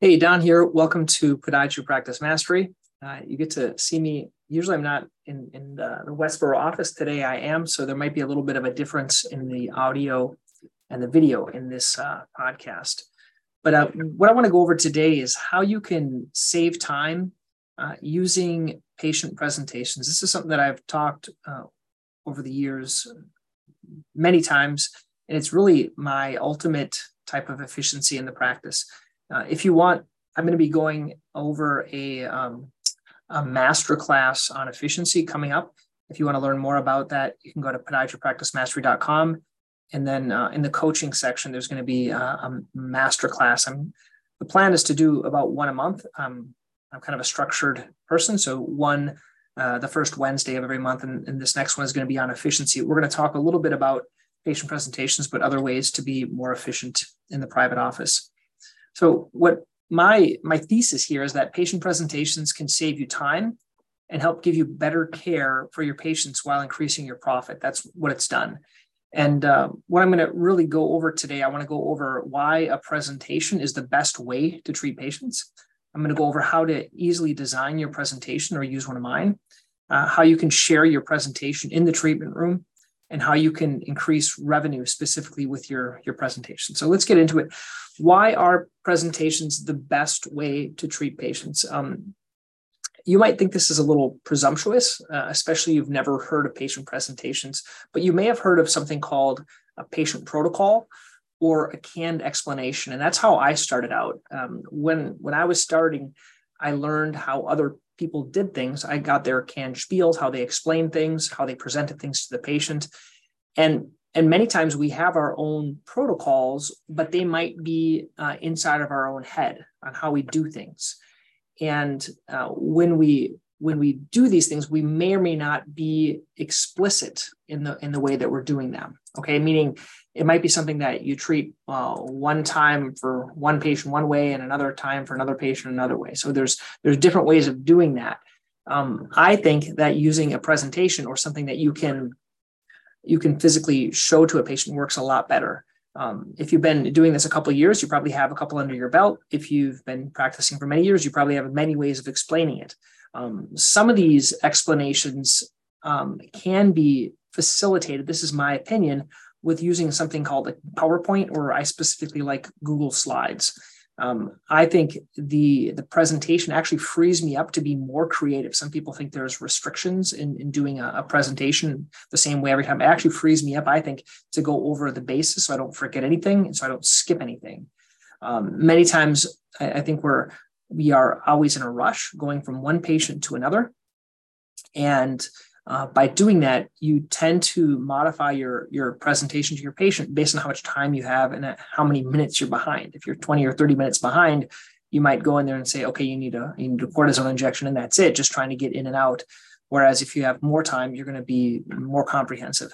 Hey, Don here. Welcome to Podiatry Practice Mastery. Uh, you get to see me. Usually, I'm not in, in the, the Westboro office. Today, I am. So, there might be a little bit of a difference in the audio and the video in this uh, podcast. But uh, what I want to go over today is how you can save time uh, using patient presentations. This is something that I've talked uh, over the years many times, and it's really my ultimate type of efficiency in the practice. Uh, if you want, I'm going to be going over a, um, a master class on efficiency coming up. If you want to learn more about that, you can go to podiatrypracticemastery.com. And then uh, in the coaching section, there's going to be a, a master class. I'm, the plan is to do about one a month. Um, I'm kind of a structured person. So one, uh, the first Wednesday of every month, and, and this next one is going to be on efficiency. We're going to talk a little bit about patient presentations, but other ways to be more efficient in the private office. So what my my thesis here is that patient presentations can save you time and help give you better care for your patients while increasing your profit. That's what it's done. And uh, what I'm going to really go over today, I want to go over why a presentation is the best way to treat patients. I'm going to go over how to easily design your presentation or use one of mine, uh, how you can share your presentation in the treatment room, and how you can increase revenue specifically with your, your presentation. So let's get into it. Why are presentations the best way to treat patients? Um, you might think this is a little presumptuous, uh, especially you've never heard of patient presentations, but you may have heard of something called a patient protocol or a canned explanation. And that's how I started out. Um, when, when I was starting, I learned how other people did things. I got their canned spiels, how they explained things, how they presented things to the patient. And and many times we have our own protocols, but they might be uh, inside of our own head on how we do things. And uh, when we when we do these things, we may or may not be explicit in the in the way that we're doing them. Okay, meaning it might be something that you treat uh, one time for one patient one way and another time for another patient another way. So there's there's different ways of doing that. Um, i think that using a presentation or something that you can you can physically show to a patient works a lot better. Um, if you've been doing this a couple years you probably have a couple under your belt. If you've been practicing for many years you probably have many ways of explaining it. Um, some of these explanations um, can be facilitated this is my opinion with using something called a PowerPoint, or I specifically like Google Slides. Um, I think the the presentation actually frees me up to be more creative. Some people think there's restrictions in, in doing a, a, presentation the same way every time. It actually frees me up, I think, to go over the basis so I don't forget anything and so I don't skip anything. Um, many times I, I think we're we are always in a rush going from one patient to another. And uh, by doing that, you tend to modify your, your presentation to your patient based on how much time you have and how many minutes you're behind. If you're 20 or 30 minutes behind, you might go in there and say, okay, you need a, you need a cortisone injection and that's it, just trying to get in and out. Whereas if you have more time, you're going to be more comprehensive.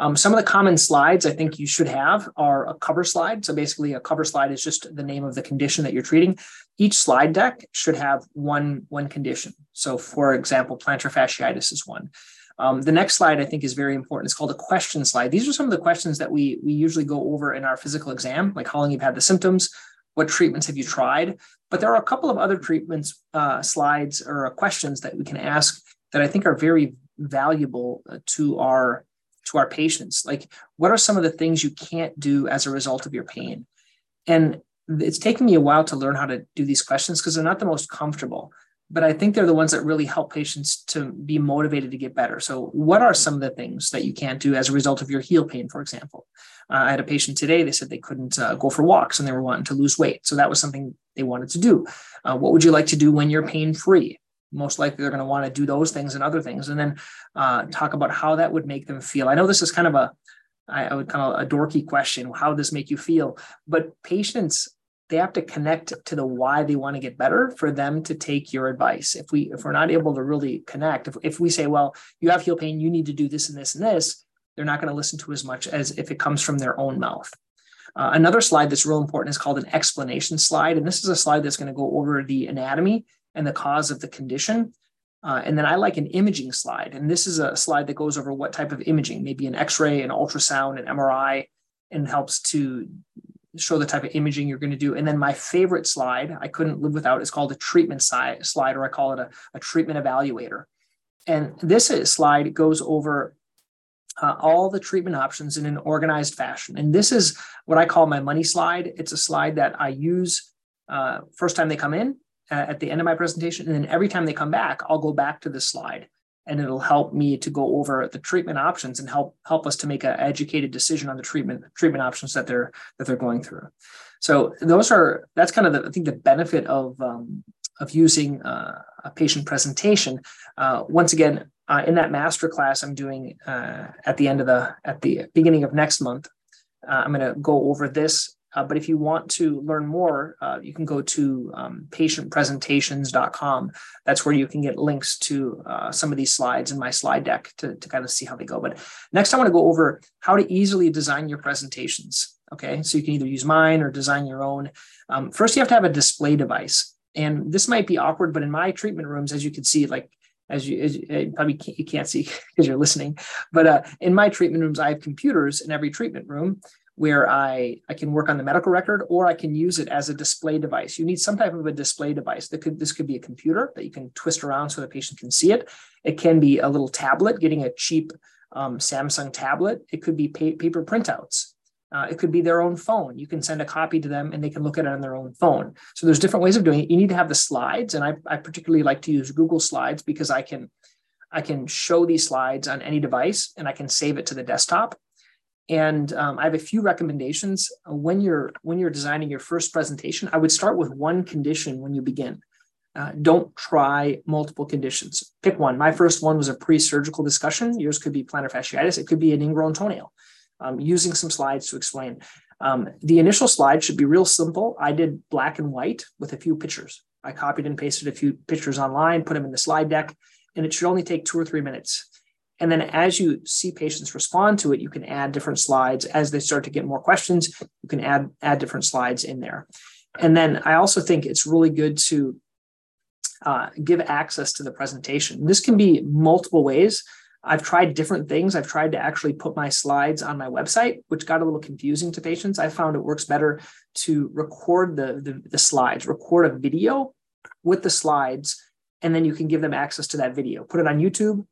Um, some of the common slides I think you should have are a cover slide. So basically, a cover slide is just the name of the condition that you're treating. Each slide deck should have one one condition. So, for example, plantar fasciitis is one. Um, the next slide I think is very important. It's called a question slide. These are some of the questions that we we usually go over in our physical exam, like how long you've had the symptoms, what treatments have you tried. But there are a couple of other treatments uh, slides or questions that we can ask that I think are very valuable uh, to our to our patients. Like what are some of the things you can't do as a result of your pain? And it's taken me a while to learn how to do these questions because they're not the most comfortable but i think they're the ones that really help patients to be motivated to get better. So what are some of the things that you can't do as a result of your heel pain for example? Uh, i had a patient today they said they couldn't uh, go for walks and they were wanting to lose weight. So that was something they wanted to do. Uh, what would you like to do when you're pain free most likely they're going to want to do those things and other things. And then uh, talk about how that would make them feel. I know this is kind of a I would kind of a dorky question how does this make you feel? But patients they have to connect to the why they want to get better for them to take your advice. If we if we're not able to really connect if, if we say well you have heel pain you need to do this and this and this they're not going to listen to as much as if it comes from their own mouth. Uh, another slide that's real important is called an explanation slide. And this is a slide that's going to go over the anatomy and the cause of the condition. Uh, and then I like an imaging slide. And this is a slide that goes over what type of imaging, maybe an X ray, an ultrasound, an MRI, and helps to show the type of imaging you're going to do. And then my favorite slide, I couldn't live without, is called a treatment slide, or I call it a, a treatment evaluator. And this slide goes over uh, all the treatment options in an organized fashion. And this is what I call my money slide. It's a slide that I use uh, first time they come in at the end of my presentation. And then every time they come back, I'll go back to this slide and it'll help me to go over the treatment options and help help us to make an educated decision on the treatment treatment options that they're that they're going through. So those are that's kind of the, I think the benefit of um, of using uh, a patient presentation. Uh, once again, uh, in that master class I'm doing uh, at the end of the at the beginning of next month, uh, I'm going to go over this. Uh, but if you want to learn more, uh, you can go to um, patientpresentations.com. That's where you can get links to uh, some of these slides in my slide deck to, to kind of see how they go. But next, I want to go over how to easily design your presentations. Okay, so you can either use mine or design your own. Um, first, you have to have a display device. And this might be awkward, but in my treatment rooms, as you can see, like as you, as you probably can't, you can't see because you're listening, but uh, in my treatment rooms, I have computers in every treatment room where I, I can work on the medical record or I can use it as a display device. You need some type of a display device. That could this could be a computer that you can twist around so the patient can see it. It can be a little tablet, getting a cheap um, Samsung tablet. It could be pa- paper printouts. Uh, it could be their own phone. You can send a copy to them and they can look at it on their own phone. So there's different ways of doing it. You need to have the slides, and I, I particularly like to use Google Slides because I can I can show these slides on any device and I can save it to the desktop. And um, I have a few recommendations when you're when you're designing your first presentation. I would start with one condition when you begin. Uh, don't try multiple conditions. Pick one. My first one was a pre-surgical discussion. Yours could be plantar fasciitis. It could be an ingrown toenail um, using some slides to explain. Um, the initial slide should be real simple. I did black and white with a few pictures. I copied and pasted a few pictures online, put them in the slide deck, and it should only take two or three minutes. And then as you see patients respond to it, you can add different slides. As they start to get more questions, you can add, add different slides in there. And then I also think it's really good to uh, give access to the presentation. This can be multiple ways. I've tried different things. I've tried to actually put my slides on my website, which got a little confusing to patients. I found it works better to record the, the, the, slides, record a video with the slides, and then you can give them access to that video. Put it on YouTube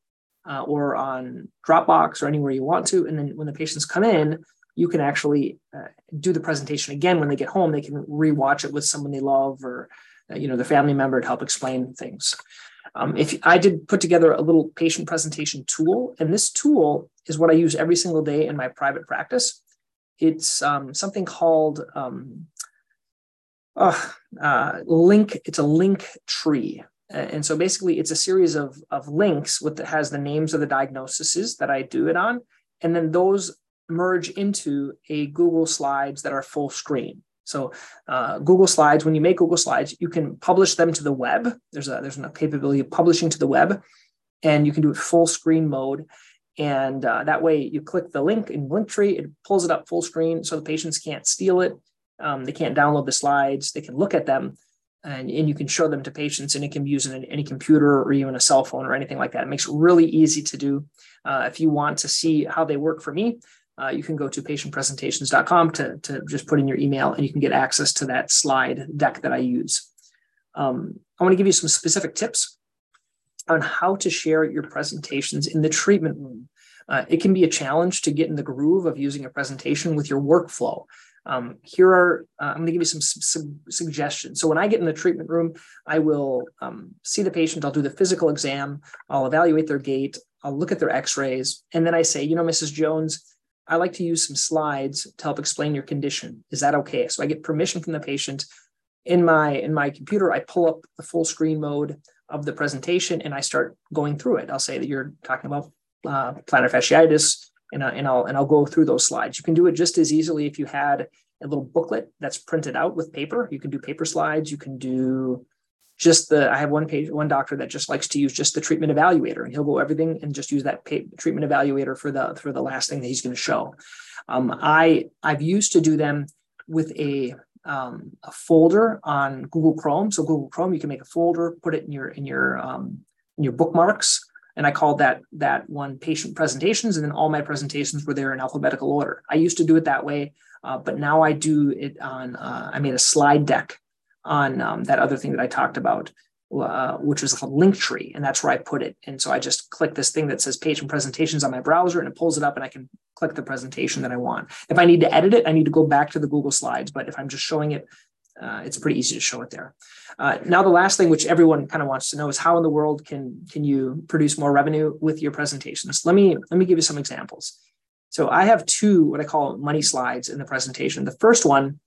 uh, or on Dropbox or anywhere you want to. And then when the patients come in, you can actually uh, do the presentation again when they get home. They can rewatch it with someone they love or uh, you know the family member to help explain things. Um, if I did put together a little patient presentation tool, and this tool is what I use every single day in my private practice. It's um, something called um, uh, uh, link. It's a link tree, and so basically, it's a series of of links with that has the names of the diagnoses that I do it on, and then those merge into a Google Slides that are full screen. So uh, Google Slides, when you make Google Slides, you can publish them to the web. There's a there's a capability of publishing to the web, and you can do it full screen mode. And uh, that way, you click the link in Linktree, it pulls it up full screen, so the patients can't steal it. Um, they can't download the slides. They can look at them, and, and you can show them to patients, and it can be used in any computer or even a cell phone or anything like that. It makes it really easy to do. Uh, if you want to see how they work for me, uh, you can go to patientpresentations.com to, to just put in your email and you can get access to that slide deck that I use. Um, I want to give you some specific tips on how to share your presentations in the treatment room. Uh, it can be a challenge to get in the groove of using a presentation with your workflow. Um, here are, uh, I'm going to give you some, some, suggestions. So when I get in the treatment room, I will um, see the patient, I'll do the physical exam, I'll evaluate their gait, I'll look at their x-rays, and then I say, you know, Mrs. Jones, I like to use some slides to help explain your condition. Is that okay? So I get permission from the patient in my in my computer. I pull up the full screen mode of the presentation and I start going through it. I'll say that you're talking about uh, plantar fasciitis, and, uh, and I'll and I'll go through those slides. You can do it just as easily if you had a little booklet that's printed out with paper. You can do paper slides. You can do just the i have one page one doctor that just likes to use just the treatment evaluator and he'll go everything and just use that treatment evaluator for the for the last thing that he's going to show um, i i've used to do them with a um, a folder on google chrome so google chrome you can make a folder put it in your in your um, in your bookmarks and I called that that one patient presentations, and then all my presentations were there in alphabetical order. I used to do it that way, uh, but now I do it on. Uh, I made a slide deck on um, that other thing that I talked about, uh, which was called Linktree, and that's where I put it. And so I just click this thing that says patient presentations on my browser, and it pulls it up, and I can click the presentation that I want. If I need to edit it, I need to go back to the Google Slides. But if I'm just showing it, uh, it's pretty easy to show it there. Uh, now, the last thing which everyone kind of wants to know is how in the world can can you produce more revenue with your presentations? Let me let me give you some examples. So I have two what I call money slides in the presentation. The first one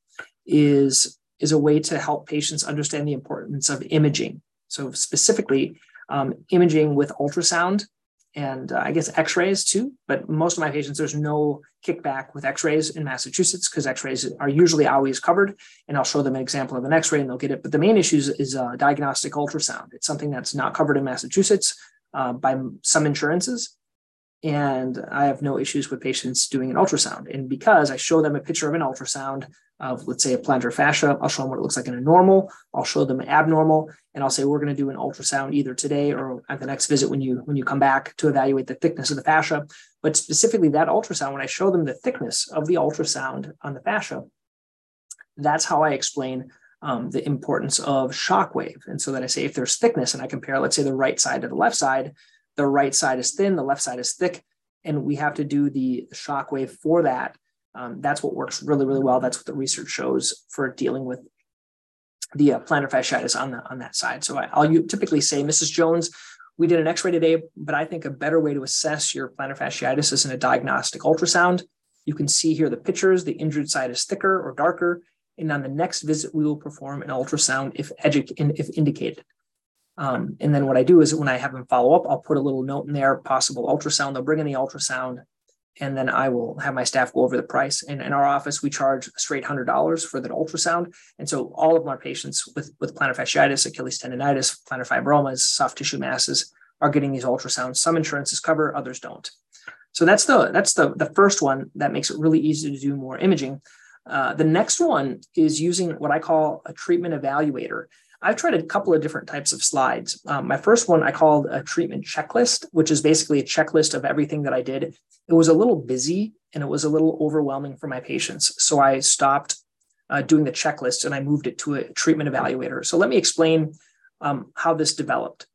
is is a way to help patients understand the importance of imaging. So specifically, um, imaging with ultrasound and uh, I guess X-rays too. But most of my patients, there's no kickback with X-rays in Massachusetts because X-rays are usually always covered. And I'll show them an example of an X-ray and they'll get it. But the main issue is, uh, diagnostic ultrasound. It's something that's not covered in Massachusetts uh, by some insurances. And I have no issues with patients doing an ultrasound. And because I show them a picture of an ultrasound, of let's say a plantar fascia. I'll show them what it looks like in a normal. I'll show them abnormal, and I'll say we're going to do an ultrasound either today or at the next visit when you when you come back to evaluate the thickness of the fascia. But specifically that ultrasound, when I show them the thickness of the ultrasound on the fascia, that's how I explain um, the importance of shock wave. And so that I say if there's thickness, and I compare, let's say the right side to the left side, the right side is thin, the left side is thick, and we have to do the shock wave for that um, that's what works really, really well. That's what the research shows for dealing with the uh, plantar fasciitis on the on that side. So I, will typically say, Mrs. Jones, we did an X-ray today, but I think a better way to assess your plantar fasciitis is in a diagnostic ultrasound. You can see here the pictures. The injured side is thicker or darker, and on the next visit, we will perform an ultrasound if edu- if indicated. Um, and then what I do is when I have them follow up, I'll put a little note in there, possible ultrasound. They'll bring in the ultrasound and then I will have my staff go over the price. And in our office, we charge straight hundred dollars for the ultrasound. And so all of our patients with, with plantar fasciitis, Achilles tendonitis, plantar fibromas, soft tissue masses are getting these ultrasounds. Some insurances cover, others don't. So that's the that's the, the first one that makes it really easy to do more imaging. Uh, the next one is using what I call a treatment evaluator. I've tried a couple of different types of slides. Um, my first one I called a treatment checklist, which is basically a checklist of everything that I did. It was a little busy and it was a little overwhelming for my patients. So I stopped uh, doing the checklist and I moved it to a treatment evaluator. So let me explain um, how this developed.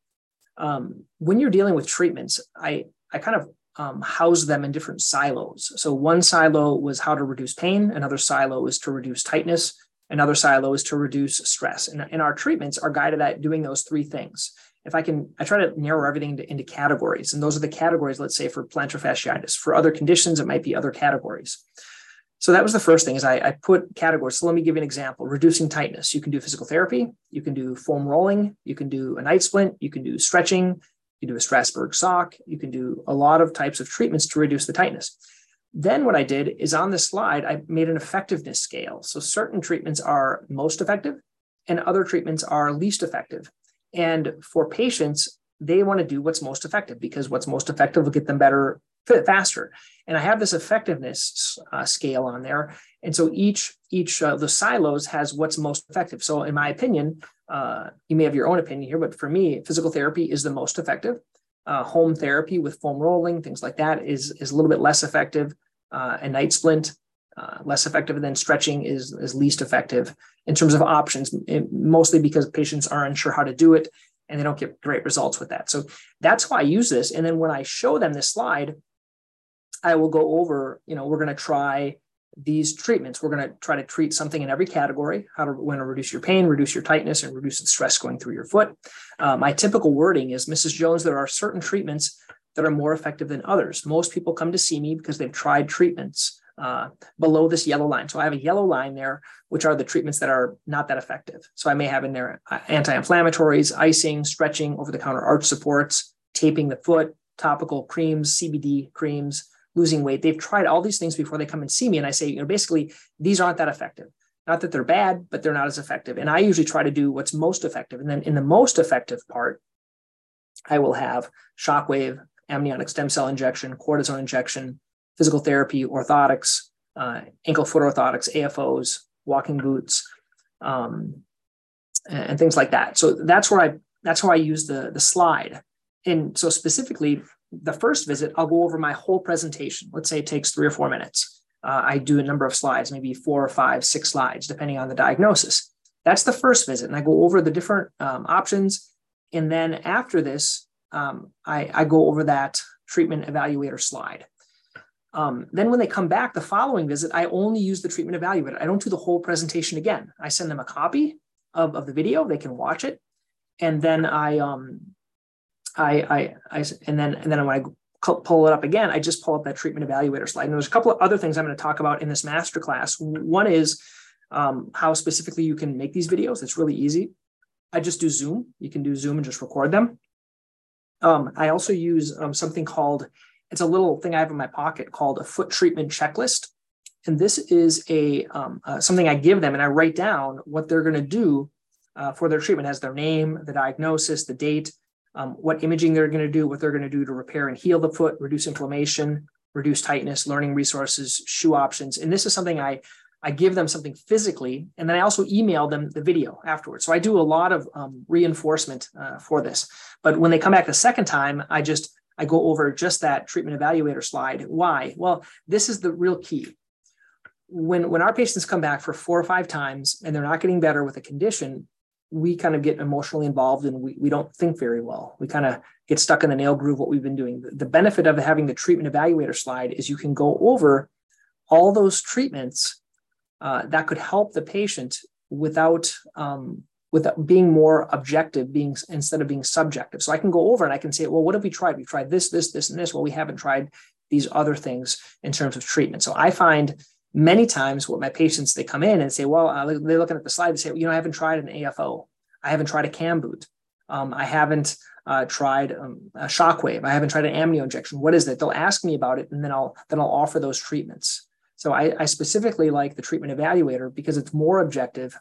Um, when you're dealing with treatments, I, I kind of um, house them in different silos. So one silo was how to reduce pain, another silo is to reduce tightness, Another silo is to reduce stress. And, and our treatments are guided at doing those three things. If I can, I try to narrow everything into, into categories. And those are the categories, let's say, for plantar fasciitis. For other conditions, it might be other categories. So that was the first thing is I, I, put categories. So let me give you an example. Reducing tightness. You can do physical therapy. You can do foam rolling. You can do a night splint. You can do stretching. You can do a Strassburg sock. You can do a lot of types of treatments to reduce the tightness. Then what I did is on this slide, I made an effectiveness scale. So certain treatments are most effective and other treatments are least effective. And for patients, they want to do what's most effective because what's most effective will get them better faster. And I have this effectiveness uh, scale on there. And so each each uh, the silos has what's most effective. So in my opinion, uh, you may have your own opinion here, but for me, physical therapy is the most effective. Uh, home therapy with foam rolling, things like that, is is a little bit less effective uh, a night splint, uh, less effective than stretching is, is least effective in terms of options, mostly because patients are unsure how to do it and they don't get great results with that. So that's why I use this. And then when I show them this slide, I will go over, you know, we're going to try these treatments. We're going to try to treat something in every category, how to when to reduce your pain, reduce your tightness, and reduce the stress going through your foot. Uh, my typical wording is, Mrs. Jones, there are certain treatments that are more effective than others. Most people come to see me because they've tried treatments uh, below this yellow line. So I have a yellow line there, which are the treatments that are not that effective. So I may have in there uh, anti-inflammatories, icing, stretching, over-the-counter arch supports, taping the foot, topical creams, CBD creams, losing weight. They've tried all these things before they come and see me. And I say, you know, basically, these aren't that effective. Not that they're bad, but they're not as effective. And I usually try to do what's most effective. And then in the most effective part, I will have shockwave, amniotic stem cell injection, cortisone injection, physical therapy, orthotics, uh, ankle foot orthotics, AFOs, walking boots, um, and, things like that. So that's where I that's how I use the the slide. and so specifically, the first visit, I'll go over my whole presentation. Let's say it takes three or four minutes. Uh, I do a number of slides, maybe four or five, six slides, depending on the diagnosis. That's the first visit, and I go over the different um, options. And then after this, um, I, I, go over that treatment evaluator slide. Um, then when they come back the following visit, I only use the treatment evaluator. I don't do the whole presentation again. I send them a copy of, of the video. They can watch it. And then I, um, I, I, I, and then, and then when I pull it up again, I just pull up that treatment evaluator slide. And there's a couple of other things I'm going to talk about in this masterclass. One is um, how specifically you can make these videos. It's really easy. I just do Zoom. You can do Zoom and just record them. Um, I also use um, something called, it's a little thing I have in my pocket called a foot treatment checklist. And this is a um, uh, something I give them and I write down what they're going to do uh, for their treatment as their name, the diagnosis, the date, um, what imaging they're going to do, what they're going to do to repair and heal the foot, reduce inflammation, reduce tightness, learning resources, shoe options. And this is something I I give them something physically, and then I also email them the video afterwards. So I do a lot of um, reinforcement uh, for this. But when they come back the second time, I just I go over just that treatment evaluator slide. Why? Well, this is the real key. When when our patients come back for four or five times and they're not getting better with a condition, we kind of get emotionally involved and we, we don't think very well. We kind of get stuck in the nail groove what we've been doing. The benefit of having the treatment evaluator slide is you can go over all those treatments uh, that could help the patient without um, without being more objective, being instead of being subjective. So I can go over and I can say, well, what have we tried? We've tried this, this, this, and this. Well, we haven't tried these other things in terms of treatment. So I find many times what my patients they come in and say well uh, they're looking at the slide and say you know i haven't tried an afo i haven't tried a cam boot um, i haven't uh, tried um, a shockwave i haven't tried an amnio injection what is it they'll ask me about it and then i'll then i'll offer those treatments so i, I specifically like the treatment evaluator because it's more objective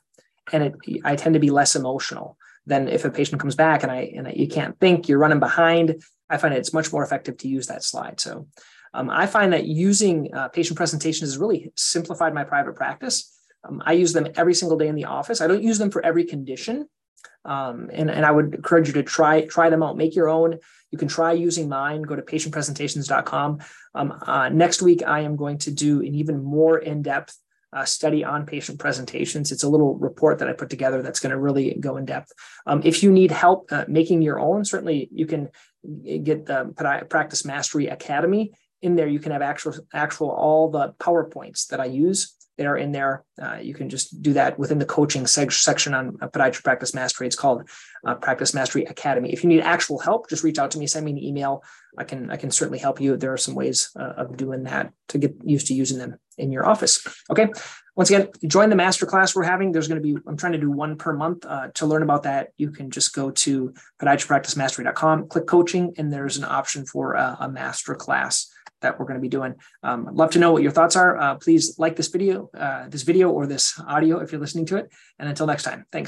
and it i tend to be less emotional than if a patient comes back and i and you can't think you're running behind i find it's much more effective to use that slide so um, I find that using uh, patient presentations has really simplified my private practice. Um, I use them every single day in the office. I don't use them for every condition. Um, and, and I would encourage you to try try them out. Make your own. You can try using mine. Go to patientpresentations.com. Um, uh, next week, I am going to do an even more in-depth uh, study on patient presentations. It's a little report that I put together that's going to really go in depth. Um, if you need help uh, making your own, certainly you can get the Practice Mastery Academy in there, you can have actual actual all the PowerPoints that I use. They are in there. Uh, you can just do that within the coaching seg- section on Podiatry Practice Mastery. It's called uh, Practice Mastery Academy. If you need actual help, just reach out to me. Send me an email. I can I can certainly help you. There are some ways uh, of doing that to get used to using them in your office. Okay. Once again, join the masterclass we're having. There's going to be, I'm trying to do one per month. Uh, to learn about that, you can just go to podiatrypracticemastery.com, click coaching, and there's an option for a, a masterclass that we're going to be doing. Um, I'd love to know what your thoughts are. Uh, please like this video, uh, this video or this audio if you're listening to it. And until next time, thanks.